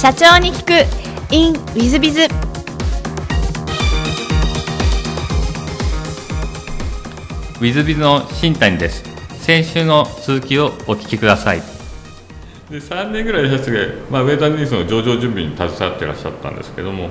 社長に聞く。In ウィズビズウィズビズの新谷です。先週の続きをお聞きください。で3年ぐらい経つが、まあ、ウェザーニュースの上場準備に携わっていらっしゃったんですけども、えっ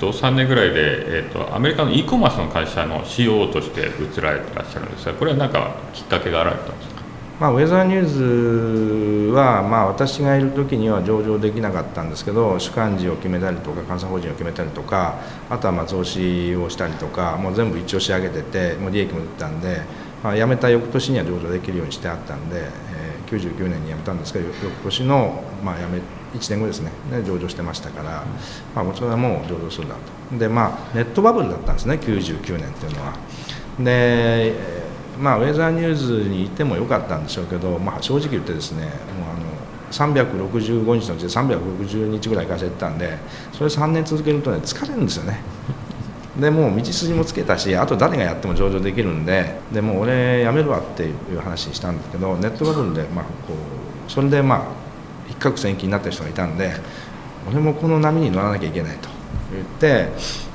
と、3年ぐらいで、えっと、アメリカの e コマースの会社の CEO として移られていらっしゃるんですがこれは何かきっかけがあられたんですか？まあ、ウェザーニューズは、まあ、私がいる時には上場できなかったんですけど主幹事を決めたりとか監査法人を決めたりとかあとはまあ増資をしたりとかもう全部一応仕上げててもう利益も出たんで、まあ、辞めた翌年には上場できるようにしてあったんで、えー、99年に辞めたんですけど翌年の、まあ、辞め1年後ですねね上場してましたから、まあ、それはもう上場するんだとでまあネットバブルだったんですね99年っていうのは。でまあ、ウェザーニューズにいてもよかったんでしょうけど、まあ、正直言ってですねもうあの365日のうちで360日ぐらい会社やってたんでそれ3年続けるとね疲れるんですよね。でもう道筋もつけたしあと誰がやっても上場できるんででもう俺辞めるわっていう話したんですけどネットバブルで、まあ、こうそれでまあ一攫千金になった人がいたんで俺もこの波に乗らなきゃいけないと。言って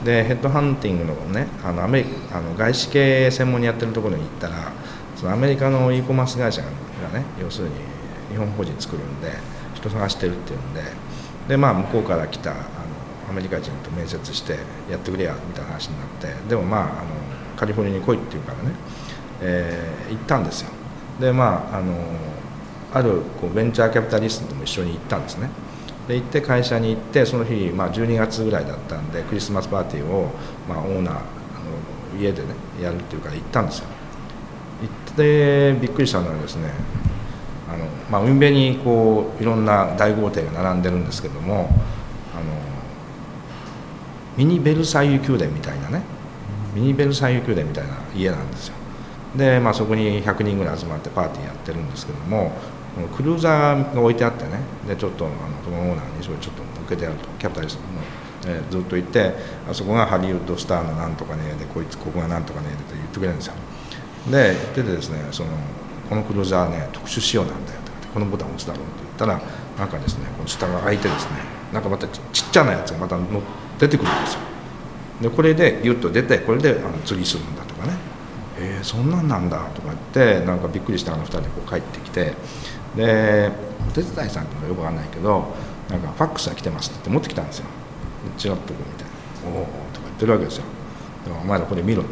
でヘッドハンティングのねあのアメリあの外資系専門にやってるところに行ったらそのアメリカの e コマース会社がね要するに日本法人作るんで人探してるっていうんでで、まあ、向こうから来たあのアメリカ人と面接してやってくれやみたいな話になってでもまああのカリフォルニアに来いっていうからね、えー、行ったんですよ。でまああのあるこうベンチャーキャピタリストとも一緒に行ったんですね。で行って会社に行ってその日、まあ、12月ぐらいだったんでクリスマスパーティーを、まあ、オーナーあの家でねやるっていうから行ったんですよ。行ってびっくりしたのはですねあの、まあ、海辺にこういろんな大豪邸が並んでるんですけどもあのミニベルサイユ宮殿みたいなねミニベルサイユ宮殿みたいな家なんですよ。で、まあ、そこに100人ぐらい集まってパーティーやってるんですけどもクルーザーが置いてあってね。でちょっとあのそのオーナーにそれちょっと向けてやると。キャピタリストの、えー、ずっと言ってあそこがハリウッドスターのなんとかねでこいつここがなんとかねって言ってくれるんですよ。で言っててですねそのこのクルーザーね特殊仕様なんだよってこのボタン押すだろうって言ったらなんかですねこの下が開いてですねなんかまたちっちゃなやつがまた出てくるんですよ。でこれでギュッと出てこれであの釣りするんだとかね。えー、そんなんなんだとか言ってなんかびっくりしたあの2人でこう帰ってきてでお手伝いさんっていうのがよくわかんないけどなんかファックスが来てますって持ってきたんですよ。チラッとこうみたいな「おお」とか言ってるわけですよ。でお前らこれ見ろと。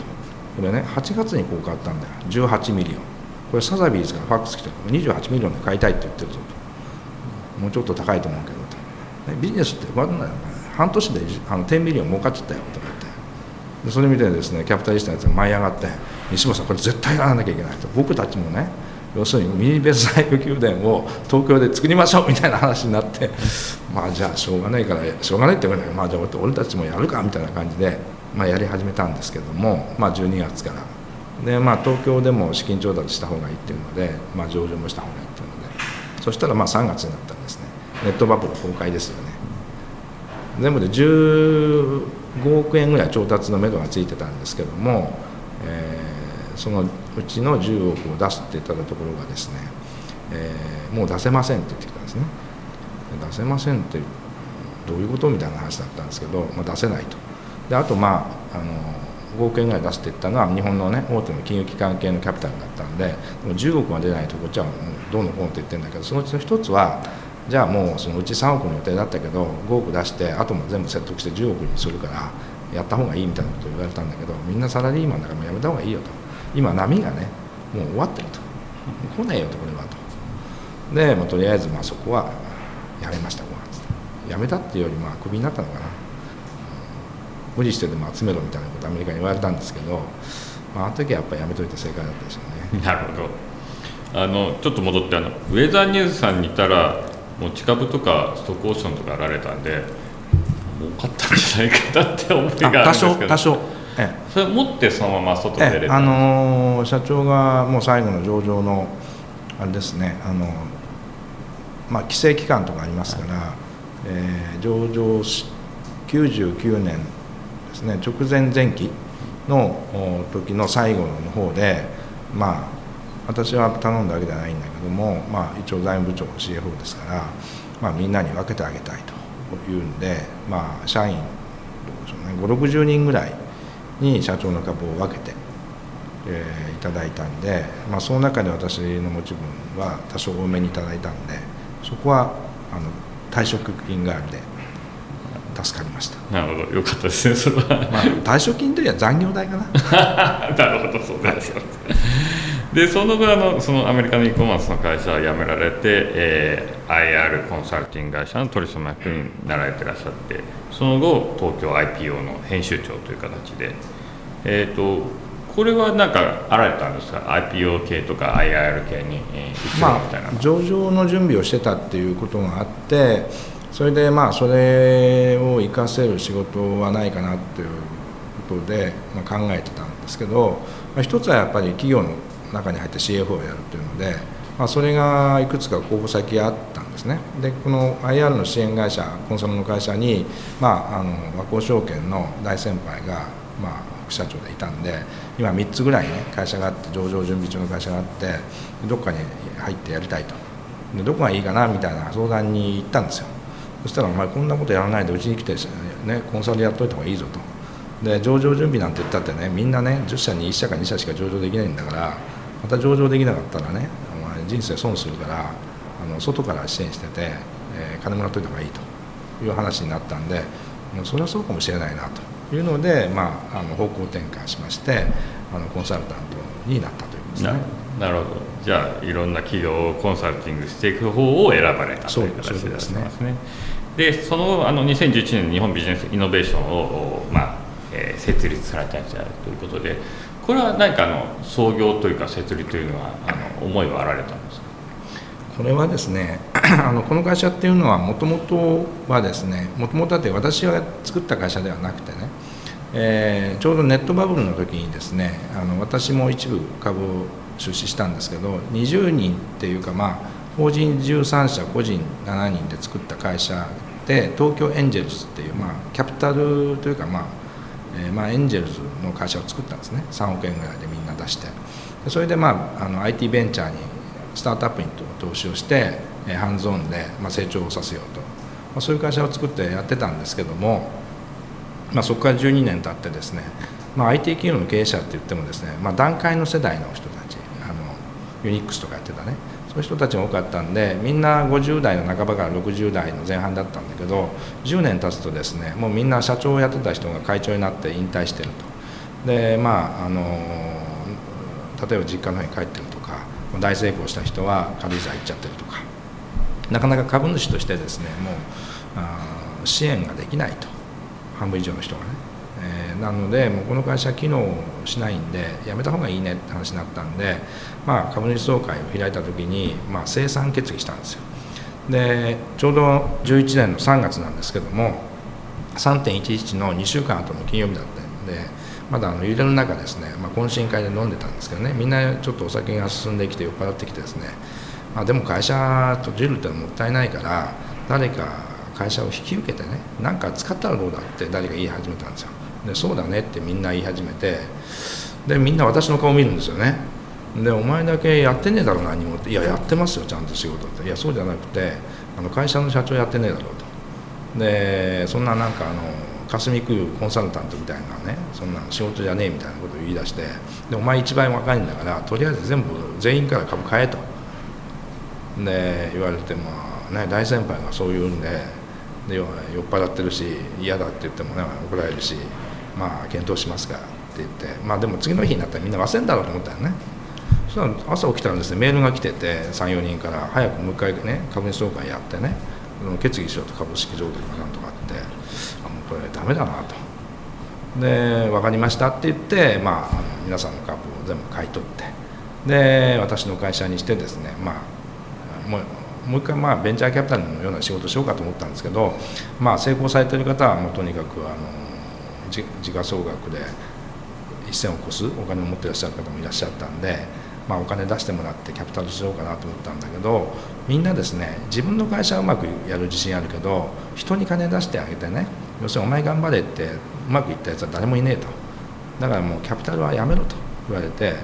これね8月にこう買ったんだよ。18 million。これサザビーズからファックス来て28 million で買いたいって言ってるぞと。もうちょっと高いと思うけどと。ビジネスってこんな半年であの10 million 儲かっちゃったよとか言って。でそれ見てですねキャピタリストのやつが舞い上がって西本さんこれ絶対やらなきゃいけないと。僕たちもね要するにミニベス大宮殿を東京で作りましょうみたいな話になってまあじゃあしょうがないからしょうがないって言わないまあじゃあ俺たちもやるかみたいな感じで、まあ、やり始めたんですけども、まあ、12月から。で、まあ、東京でも資金調達した方がいいっていうので、まあ、上場もした方がいいっていうので。そしたらまあ3月になったんですね。ネットバブル崩壊ですよね。全部で15億円ぐらい調達のめどがついてたんですけども、えー、そのうちの10億を出すって言ったところがですね、えー、もう出せませんって言ってきたんですね。出せませんってどういうことみたいな話だったんですけど、まあ、出せないと。であとまああの5億円ぐらい出すって言ったのは日本のね大手の金融機関系のキャピタルだったんででも10億が出ないとこっちはどうのこうのって言ってるんだけどそのうちの一つはじゃあもうそのうち3億の予定だったけど5億出してあとも全部説得して10億にするからやった方がいいみたいなことを言われたんだけどみんなサラリーマンだからもうやめた方がいいよと。今波がねもう終わってると。来ないよとこれはと。で、まあ、とりあえずまあそこはやめました5月やめたっていうよりまあクビになったのかな。無理してでも集めろみたいなことアメリカに言われたんですけど、まあ、あの時はやっぱりやめといて正解だったでしょうね。なるほど。あのちょっと戻ってあのウェザーニューズさんにいたら持ち株とかストックオーションとかやられたんで儲かったんじゃないかなって思いがあるんですけど。多少ええ、それ持ってそのまま外出れた、あのー、社長がもう最後の上場のあれですねあの、まあ、規制期間とかありますから、はい、えー、上場99年ですね直前前期の時の最後の方でまあ私は頼んだわけではないんだけども、まあ、一応財務部長の CFO ですから、まあ、みんなに分けてあげたいというんで、まあ、社員560人ぐらいに社長の株を分けて、えー、いただいたんで、まあ、その中で私の持ち分は多少多めにいただいたんでそこはあの退職金があるで助かりました。なるほど。よかったですね。それは、まあ、退職金というよりは残業代かな。なるほど。そうですよ、はい、でその後あのそのアメリカの e コマースの会社を辞められて、えー、IR コンサルティング会社の取締役になられていらっしゃってその後東京 IPO の編集長という形で。えっ、ー、とこれは何かあられたんですか？IPO 系とか IR 系に移るみたいな、まあ、上場の準備をしてたっていうことがあってそれでまあそれを活かせる仕事はないかなっていうことで、まあ、考えてたんですけど、まあ、一つはやっぱり企業の中に入って CFO をやるっていうので、まあ、それがいくつか候補先があったんですね。でこの IR の支援会社コンサルの会社に、まあ、あの和光証券の大先輩が、まあ、副社長でいたんで今3つぐらいね会社があって上場準備中の会社があってどっかに入ってやりたいと。でどこがいいかなみたいな相談に行ったんですよ。そしたら「お前こんなことやらないでうちに来て、ね、コンサルやっといた方がいいぞ」と。で上場準備なんて言ったってねみんなね10社に1社か2社しか上場できないんだからまた上場できなかったらね人生損するからあの外から支援してて、えー、金もらっといた方がいいという話になったんでそれはそうかもしれないなというので、まあ、あの方向転換しましてあのコンサルタントになったということですね。なるほどじゃあいろんな企業をコンサルティングしていく方を選ばれたという形ですね。でそのあの2011年日本ビジネスイノベーションを、まあえー、設立されたんじゃということでこれは何かあの創業というか設立というのはあの思いはあられたんですか？これはですね あのこの会社っていうのはもともとはですねもともとだって私が作った会社ではなくてね、えー、ちょうどネットバブルの時にですねあの私も一部株を出資したんですけど20人っていうかまあ法人13社個人7人で作った会社で東京エンジェルズっていう、まあ、キャピタルというか、まあえー、まあエンジェルズの会社を作ったんですね。3億円ぐらいでみんな出して。それで、まあ、あの IT ベンチャーにスタートアップに投資をして、えー、ハンズオンで、まあ、成長をさせようと、まあ、そういう会社を作ってやってたんですけども、まあ、そこから12年経ってですね、まあ、IT 企業の経営者って言ってもですね、まあ、段階の世代の人たちあのユニックスとかやってたね。そういう人たちが多かったんでみんな50代の半ばから60代の前半だったんだけど10年経つとですねもうみんな社長をやってた人が会長になって引退してると。でまああの例えば実家の方に帰ってるとか大成功した人は軽井沢行っちゃってるとか。なかなか株主としてですねもう支援ができないと。半分以上の人がね、なのでもうこの会社機能しないんでやめた方がいいねって話になったんで、まあ、株主総会を開いた時に、まあ、生産決議したんですよ。でちょうど11年の3月なんですけども3.11の2週間後の金曜日だったんでまだあの揺れの中ですね、まあ、懇親会で飲んでたんですけどねみんなちょっとお酒が進んできて酔っ払ってきてですね、まあ、でも会社閉じるってのはもったいないから誰か会社を引き受けてね何か使ったらどうだって誰か言い始めたんですよ。でそうだねってみんな言い始めてでみんな私の顔見るんですよね。でお前だけやってねえだろ何もって。いややってますよちゃんと仕事って。いやそうじゃなくてあの会社の社長やってねえだろうと。でそんななんかあの霞食うコンサルタントみたいなねそんな仕事じゃねえみたいなことを言い出してでお前一番若いんだからとりあえず全部全員から株買えと。で言われてまあね大先輩がそう言うんでで酔っ払ってるし嫌だって言ってもね怒られるし。まあ検討しますかって言ってまあでも次の日になったらみんな忘れんだろうと思ったよね。そしたら朝起きたらですねメールが来てて34人から早くもう一回ね株主総会やってね決議しようと株式上場とかなんとかってあもうこれダメだなと。で分かりましたって言って、まあ、あの皆さんの株を全部買い取ってで私の会社にしてですねまあもうもう一回まあベンチャーキャピタルのような仕事をしようかと思ったんですけど、まあ、成功されてる方はもうとにかくあの時価総額で1000を超すお金を持ってらっしゃる方もいらっしゃったんで、まあ、お金出してもらってキャピタルしようかなと思ったんだけどみんなですね自分の会社はうまくやる自信あるけど人に金出してあげてね要するにお前頑張れってうまくいったやつは誰もいねえと。だからもうキャピタルはやめろと。言われて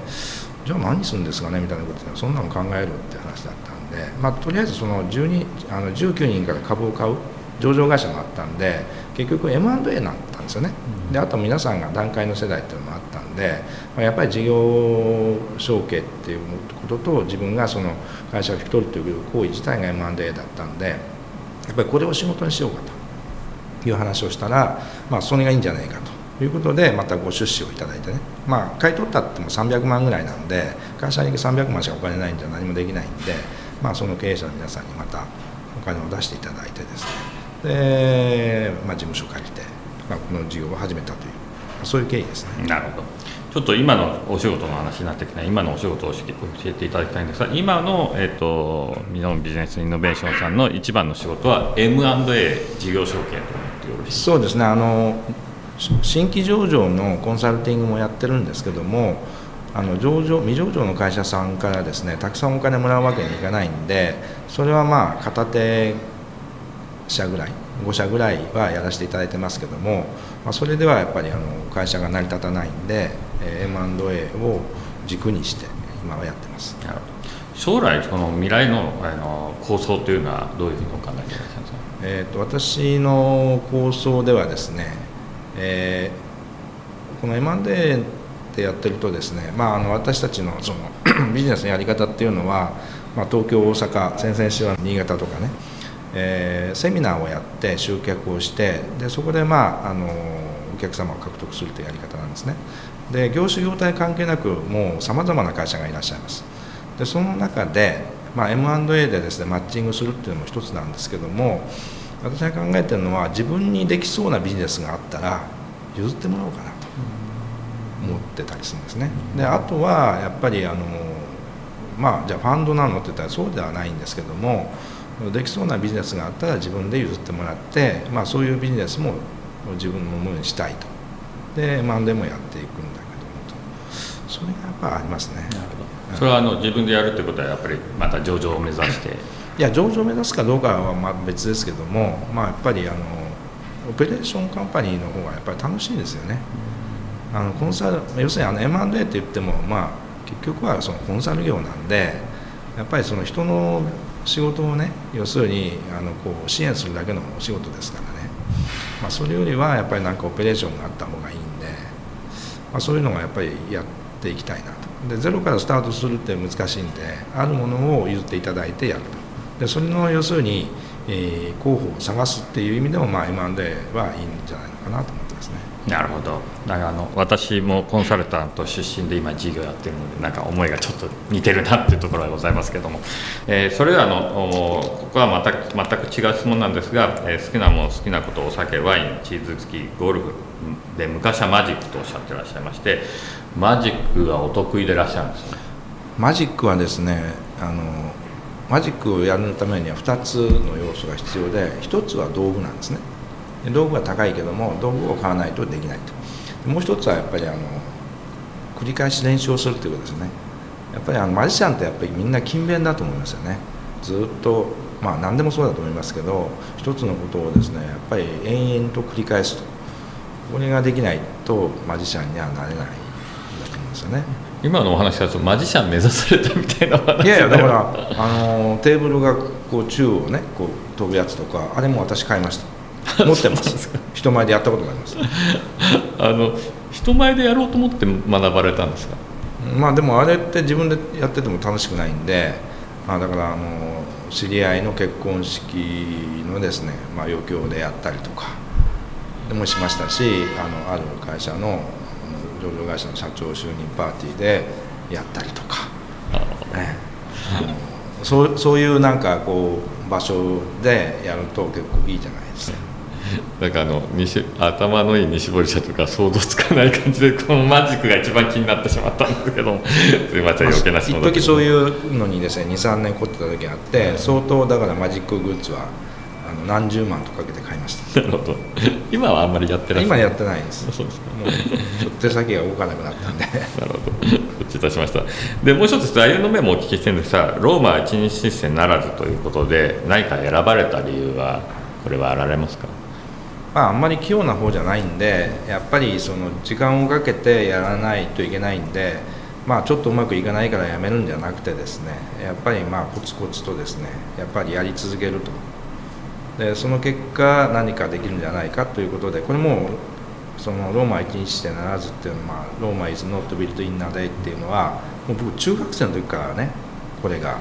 じゃあ何するんですかねみたいなことでそんなの考えるって話だったんで、まあ、とりあえずその12あの19人から株を買う上場会社もあったんで結局 M&A なんったんですよね、であと皆さんが段階の世代っていうのもあったんで、まあ、やっぱり事業承継っていうことと自分がその会社を引き取るという行為自体が M&A だったんでやっぱりこれを仕事にしようかと。いう話をしたら、まあ、それがいいんじゃないかと。いうことでまたご出資をいただいてね。まあ買い取ったっても300万ぐらいなんで会社に300万しかお金ないんじゃ何もできないんで、まあ、その経営者の皆さんにまたお金を出していただいてですね。で、まあ、事務所借りて、まあ、この事業を始めたというそういう経緯ですね。なるほど。ちょっと今のお仕事の話になってきた今のお仕事を教えていただきたいんですが今の、えーと、日本ビジネスイノベーションさんの一番の仕事は M&A 事業承継と思ってよろしいそうですね。あの新規上場のコンサルティングもやってるんですけどもあの上場未上場の会社さんからですねたくさんお金もらうわけにいかないんでそれはまあ片手社ぐらい5社ぐらいはやらせていただいてますけども、まあ、それではやっぱりあの会社が成り立たないんで、え M&A を軸にして今はやってます。将来その未来のあの構想というのはどういうふうにお考えていらっしゃいますか、えーと、私の構想ではですね、えー、この M&A でやってるとですね、まあ、あの私たちのその ビジネスのやり方っていうのは、まあ、東京大阪先々週は新潟とかねえー、セミナーをやって集客をしてでそこで、まあ、あのお客様を獲得するというやり方なんですね。で業種業態関係なくもうさまざまな会社がいらっしゃいます。でその中で、まあ、M&A でですねマッチングするっていうのも一つなんですけども私が考えてるのは自分にできそうなビジネスがあったら譲ってもらおうかなと思ってたりするんですね。であとはやっぱりあのまあじゃあファンドなのって言ったらそうではないんですけどもできそうなビジネスがあったら自分で譲ってもらって、まあ、そういうビジネスも自分のものにしたいと。でマンデもやっていくんだけどもと。それがやっぱありますね。なるほど。それはあの自分でやるということはやっぱりまた上場を目指して。いや上場を目指すかどうかはまあ別ですけども、まあ、やっぱりあのオペレーションカンパニーの方がやっぱり楽しいですよね、あのコンサル要するにあの M&A って言っても、まあ、結局はそのコンサル業なんでやっぱりその人の仕事をね要するにあのこう支援するだけのお仕事ですからね、まあ、それよりはやっぱりなんかオペレーションがあった方がいいんで、まあ、そういうのがやっぱりやっていきたいなと。でゼロからスタートするって難しいんであるものを譲っていただいてやると。でそれの要するに、えー、候補を探すっていう意味でも、まあ、M&A はいいんじゃないのかなと思ってます。なるほど。だからあの私もコンサルタント出身で今事業やってるのでなんか思いがちょっと似てるなっていうところはございますけども、えー、それではのここはまた全く違う質問なんですが、えー、好きなもの好きなことお酒ワインチーズ付きゴルフで昔はマジックとおっしゃってらっしゃいましてマジックはお得意でいらっしゃるんですねマジックはですねあのマジックをやるためには2つの要素が必要で1つは道具なんですね。道具が高いけども道具を買わないとできないと。もう一つはやっぱりあの繰り返し練習をするということですね。やっぱりあのマジシャンってやっぱりみんな勤勉だと思いますよね。ずっとまあ何でもそうだと思いますけど一つのことをですねやっぱり延々と繰り返すと。これができないとマジシャンにはなれないんだと思うんですよね。今のお話だとマジシャン目指されたみたいな話。いやいやだからあのテーブルがこう宙をねこう飛ぶやつとかあれも私買いました持ってます。人前でやったことがあります。あの人前でやろうと思って学ばれたんですか？まあでもあれって自分でやってても楽しくないんで、まあ、だからあの知り合いの結婚式のですね、まあ、余興でやったりとかでもしましたしあのある会社の上場会社の社長就任パーティーでやったりとか、ね、そうそういうなんかこう場所でやると結構いいじゃないですか。なんかあの西頭のいい西堀社とか想像つかない感じで このマジックが一番気になってしまったんですけど すいません余計な質問一時そういうのにですね23年凝ってた時があって、相当だからマジックグッズはあの何十万とかけて買いました。なるほど。今はあんまりやってない。今やってないです。そうですか。もうちょっと手先が動かなくなったんで。なるほど。承知いたしました。でもう一つ座右の銘もお聞きしてるんですがローマ一日出世ならずということで何か選ばれた理由はこれはあられますか？まあ、あんまり器用な方じゃないんでやっぱりその時間をかけてやらないといけないんで、まあ、ちょっとうまくいかないからやめるんじゃなくてですねやっぱりまあコツコツとですねやっぱりやり続けると。でその結果何かできるんじゃないかということでこれもそのローマ一日してならずっていうのは、まあ、ローマ is not built in a day っていうのはもう僕中学生の時からねこれが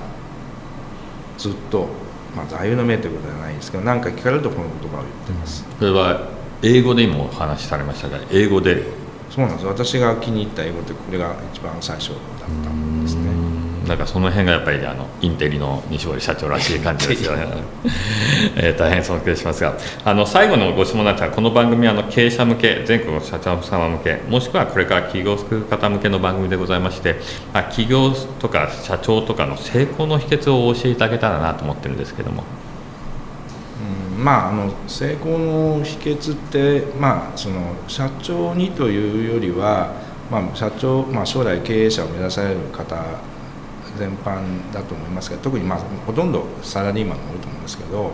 ずっと、まあ、座右の銘ということではないんですけど何か聞かれるとこの言葉を言ってます。これは英語で今お話しされましたが英語でそうなんです私が気に入った英語ってこれが一番最初だったんですね。なんかその辺がやっぱりあのインテリの西堀社長らしい感じですよね、えー、大変尊敬しますが。あの最後のご質問なんですがこの番組はあの経営者向け全国の社長様向けもしくはこれから起業を救う方向けの番組でございまして、まあ、起業とか社長とかの成功の秘訣をお教えいただけたらなと思ってるんですけども。まあ、あの成功の秘訣って、まあ、その社長にというよりは、まあ、社長、まあ、将来経営者を目指される方全般だと思いますが特にまあほとんどサラリーマンが多いと思うんですけど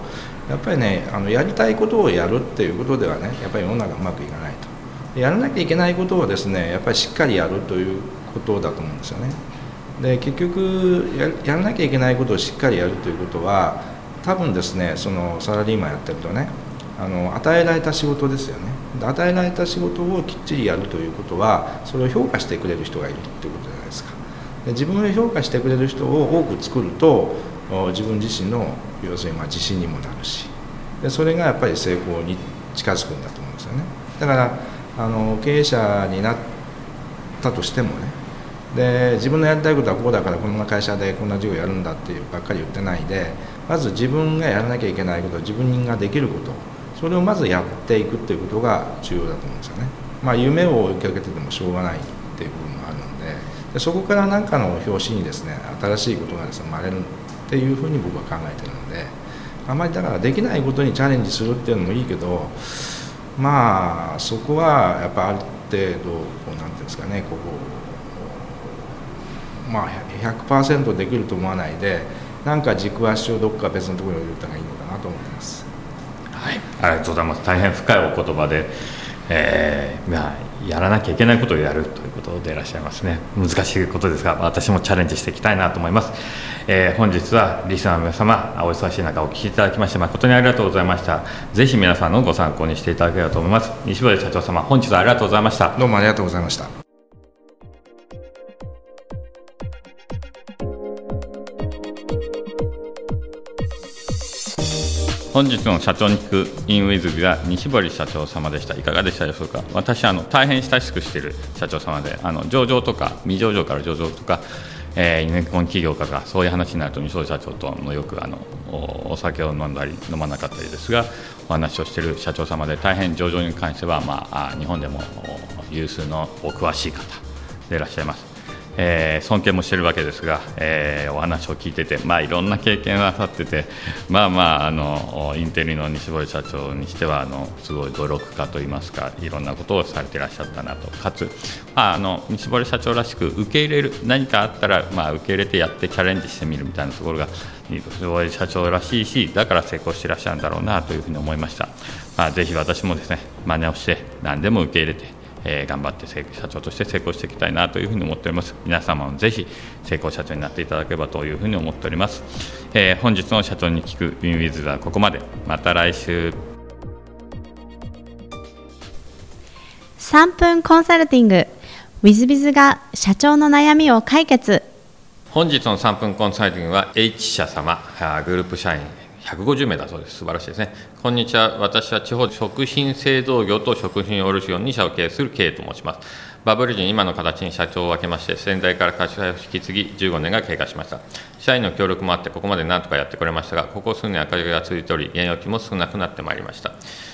やっぱりねあのやりたいことをやるっていうことではねやっぱり世の中うまくいかないと。やらなきゃいけないことをですねやっぱりしっかりやるということだと思うんですよね。で結局やらなきゃいけないことをしっかりやるということは多分ですねそのサラリーマンやってるとねあの与えられた仕事ですよね。与えられた仕事をきっちりやるということはそれを評価してくれる人がいるっていうことです自分を評価してくれる人を多く作ると自分自身の要するにま自信にもなるしでそれがやっぱり成功に近づくんだと思うんですよね。だからあの経営者になったとしてもねで自分のやりたいことはこうだからこんな会社でこんな授業やるんだっていうばっかり言ってないでまず自分がやらなきゃいけないこと自分ができることそれをまずやっていくっていうことが重要だと思うんですよね。まあ夢を追いかけててもしょうがないっていう部分もあるのでそこから何かの表紙にですね新しいことがですね生まれるっていうふうに僕は考えてるのであまりだからできないことにチャレンジするっていうのもいいけどまあそこはやっぱある程度こう何て言うんですかねこうまあ100%できると思わないでなんか軸足をどっか別のところに置いたらいいのかなと思ってます。はい、ありがとうございます。大変深いお言葉で、えー、まあやらなきゃいけないことをやるということでいらっしゃいますね。難しいことですが私もチャレンジしていきたいなと思います、えー、本日はリスナーの皆様お忙しい中お聞きいただきまして誠にありがとうございました。ぜひ皆さんのご参考にしていただければと思います。西堀社長様本日はありがとうございました。どうもありがとうございました。本日の社長に聞くインウィズビは西堀社長様でした。いかがでしたでしょうか？私あの大変親しくしている社長様であの上場とか未上場から上場とかえー、ユニコン企業家がそういう話になると西堀社長とのよくあのお酒を飲んだり飲まなかったりですがお話をしている社長様で大変上場に関しては、まあ、日本でも有数のお詳しい方でいらっしゃいます。えー、尊敬もしてるわけですが、えー、お話を聞いてて、まあ、いろんな経験をなさってて、まあまあ、あのインテリの西堀社長にしてはあのすごい努力家といいますかいろんなことをされていらっしゃったなと。かつ、あ、あの西堀社長らしく受け入れる何かあったら、まあ、受け入れてやってチャレンジしてみるみたいなところが西堀社長らしいしだから成功していらっしゃるんだろうなというふうに思いました、まあ、ぜひ私もですね真似をして何でも受け入れてえー、頑張って社長として成功していきたいなというふうに思っております。皆様もぜひ成功社長になっていただければというふうに思っております、えー、本日の社長に聞くウィンウィズはここまで。また来週。3分コンサルティング。i z b i z が社長の悩みを解決。本日の3分コンサルティングは H 社様グループ社員150名だそうです。素晴らしいですね。こんにちは。私は地方食品製造業と食品卸業2社を経営する経営と申します。バブル時に今の形に社長を分けまして、先代から会社を引き継ぎ15年が経過しました。社員の協力もあって、ここまでなんとかやってくれましたが、ここ数年赤字が続いており、現役も少なくなってまいりました。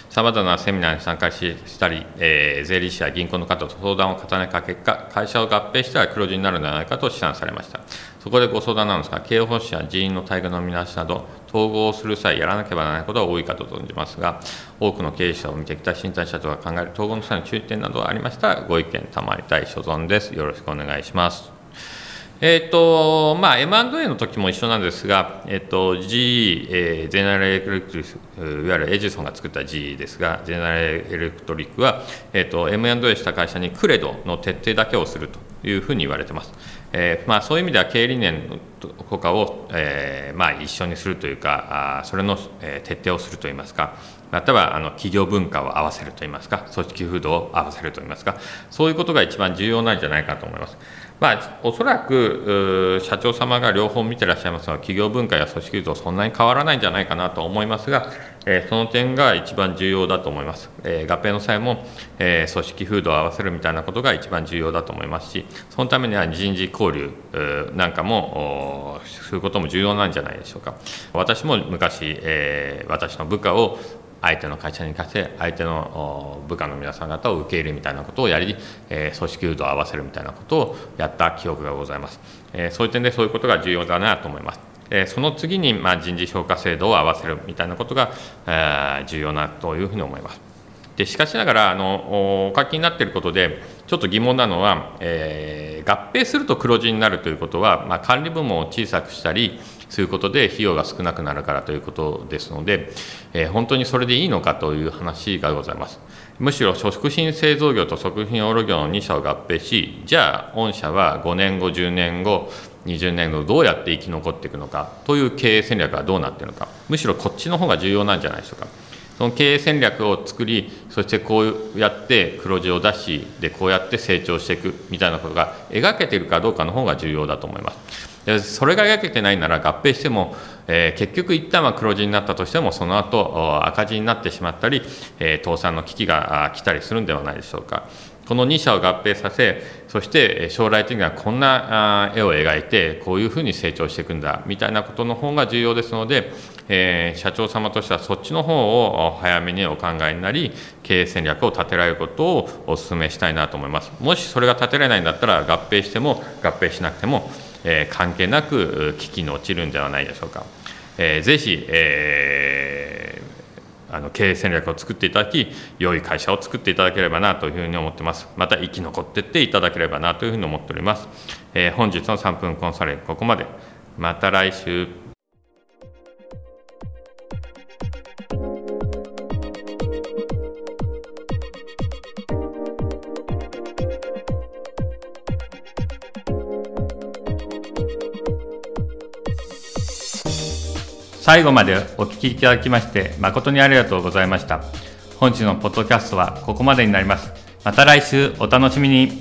さまざまなセミナーに参加したり、えー、税理士や銀行の方と相談を重ねた結果、会社を合併したら黒字になるのではないかと試算されました。そこでご相談なんですが、経営方針や人員の待遇の見直しなど、統合する際、やらなければならないことは多いかと存じますが、多くの経営者を見てきた新谷社長が考える統合の際の注意点などありましたら、ご意見賜りたい所存です。よろしくお願いします。えーとまあ、M&A の時も一緒なんですが、えーと、GE、えー、ゼネラルエレクトリック、いわゆるエジソンが作った GE ですが、ゼネラルエレクトリックは、えーと、M&A した会社にクレドの徹底だけをするというふうに言われてます。えーまあ、そういう意味では経営理念とかを、えーまあ、一緒にするというかあそれの、えー、徹底をするといいますかまたはあの企業文化を合わせるといいますか組織風土を合わせるといいますかそういうことが一番重要なんじゃないかと思います。まあ、おそらく社長様が両方見てらっしゃいますが企業文化や組織風土そんなに変わらないんじゃないかなと思いますが、えー、その点が一番重要だと思います、えー、合併の際も、えー、組織風土を合わせるみたいなことが一番重要だと思いますしそのためには人事交流なんかもすることも重要なんじゃないでしょうか。私も昔、え私の部下を相手の会社に貸して相手の部下の皆さん方を受け入れるみたいなことをやり、え組織誘導を合わせるみたいなことをやった記憶がございます、えそういう点でそういうことが重要だなと思います。えその次に、ま人事評価制度を合わせるみたいなことが、え重要なというふうに思います。でしかしながらあのお書きになっていることでちょっと疑問なのは、えー、合併すると黒字になるということは、まあ、管理部門を小さくしたりすることで費用が少なくなるからということですので、えー、本当にそれでいいのかという話がございます。むしろ食品製造業と食品卸業の2社を合併し、じゃあ御社は5年後、10年後、20年後どうやって生き残っていくのかという経営戦略がどうなっているのか、むしろこっちの方が重要なんじゃないでしょうか。その経営戦略を作り、そしてこうやって黒字を出し、でこうやって成長していくみたいなことが描けているかどうかの方が重要だと思います。でそれが描けてないなら合併しても、えー、結局一旦は黒字になったとしてもその後赤字になってしまったり、えー、倒産の危機が来たりするんではないでしょうか。この2社を合併させそして将来的にはこんな絵を描いてこういうふうに成長していくんだみたいなことの方が重要ですので、えー、社長様としてはそっちの方を早めにお考えになり経営戦略を立てられることをお勧めしたいなと思いますもしそれが立てられないんだったら合併しても合併しなくてもえー、関係なく危機に陥るんではないでしょうか。えー、ぜひ、えー、あの経営戦略を作っていただき、良い会社を作っていただければなというふうに思ってます。また生き残っていっていただければなというふうに思っております。えー、本日の3分コンサルここまで。また来週。最後までお聞きいただきまして誠にありがとうございました。本日のポッドキャストはここまでになります。また来週お楽しみに。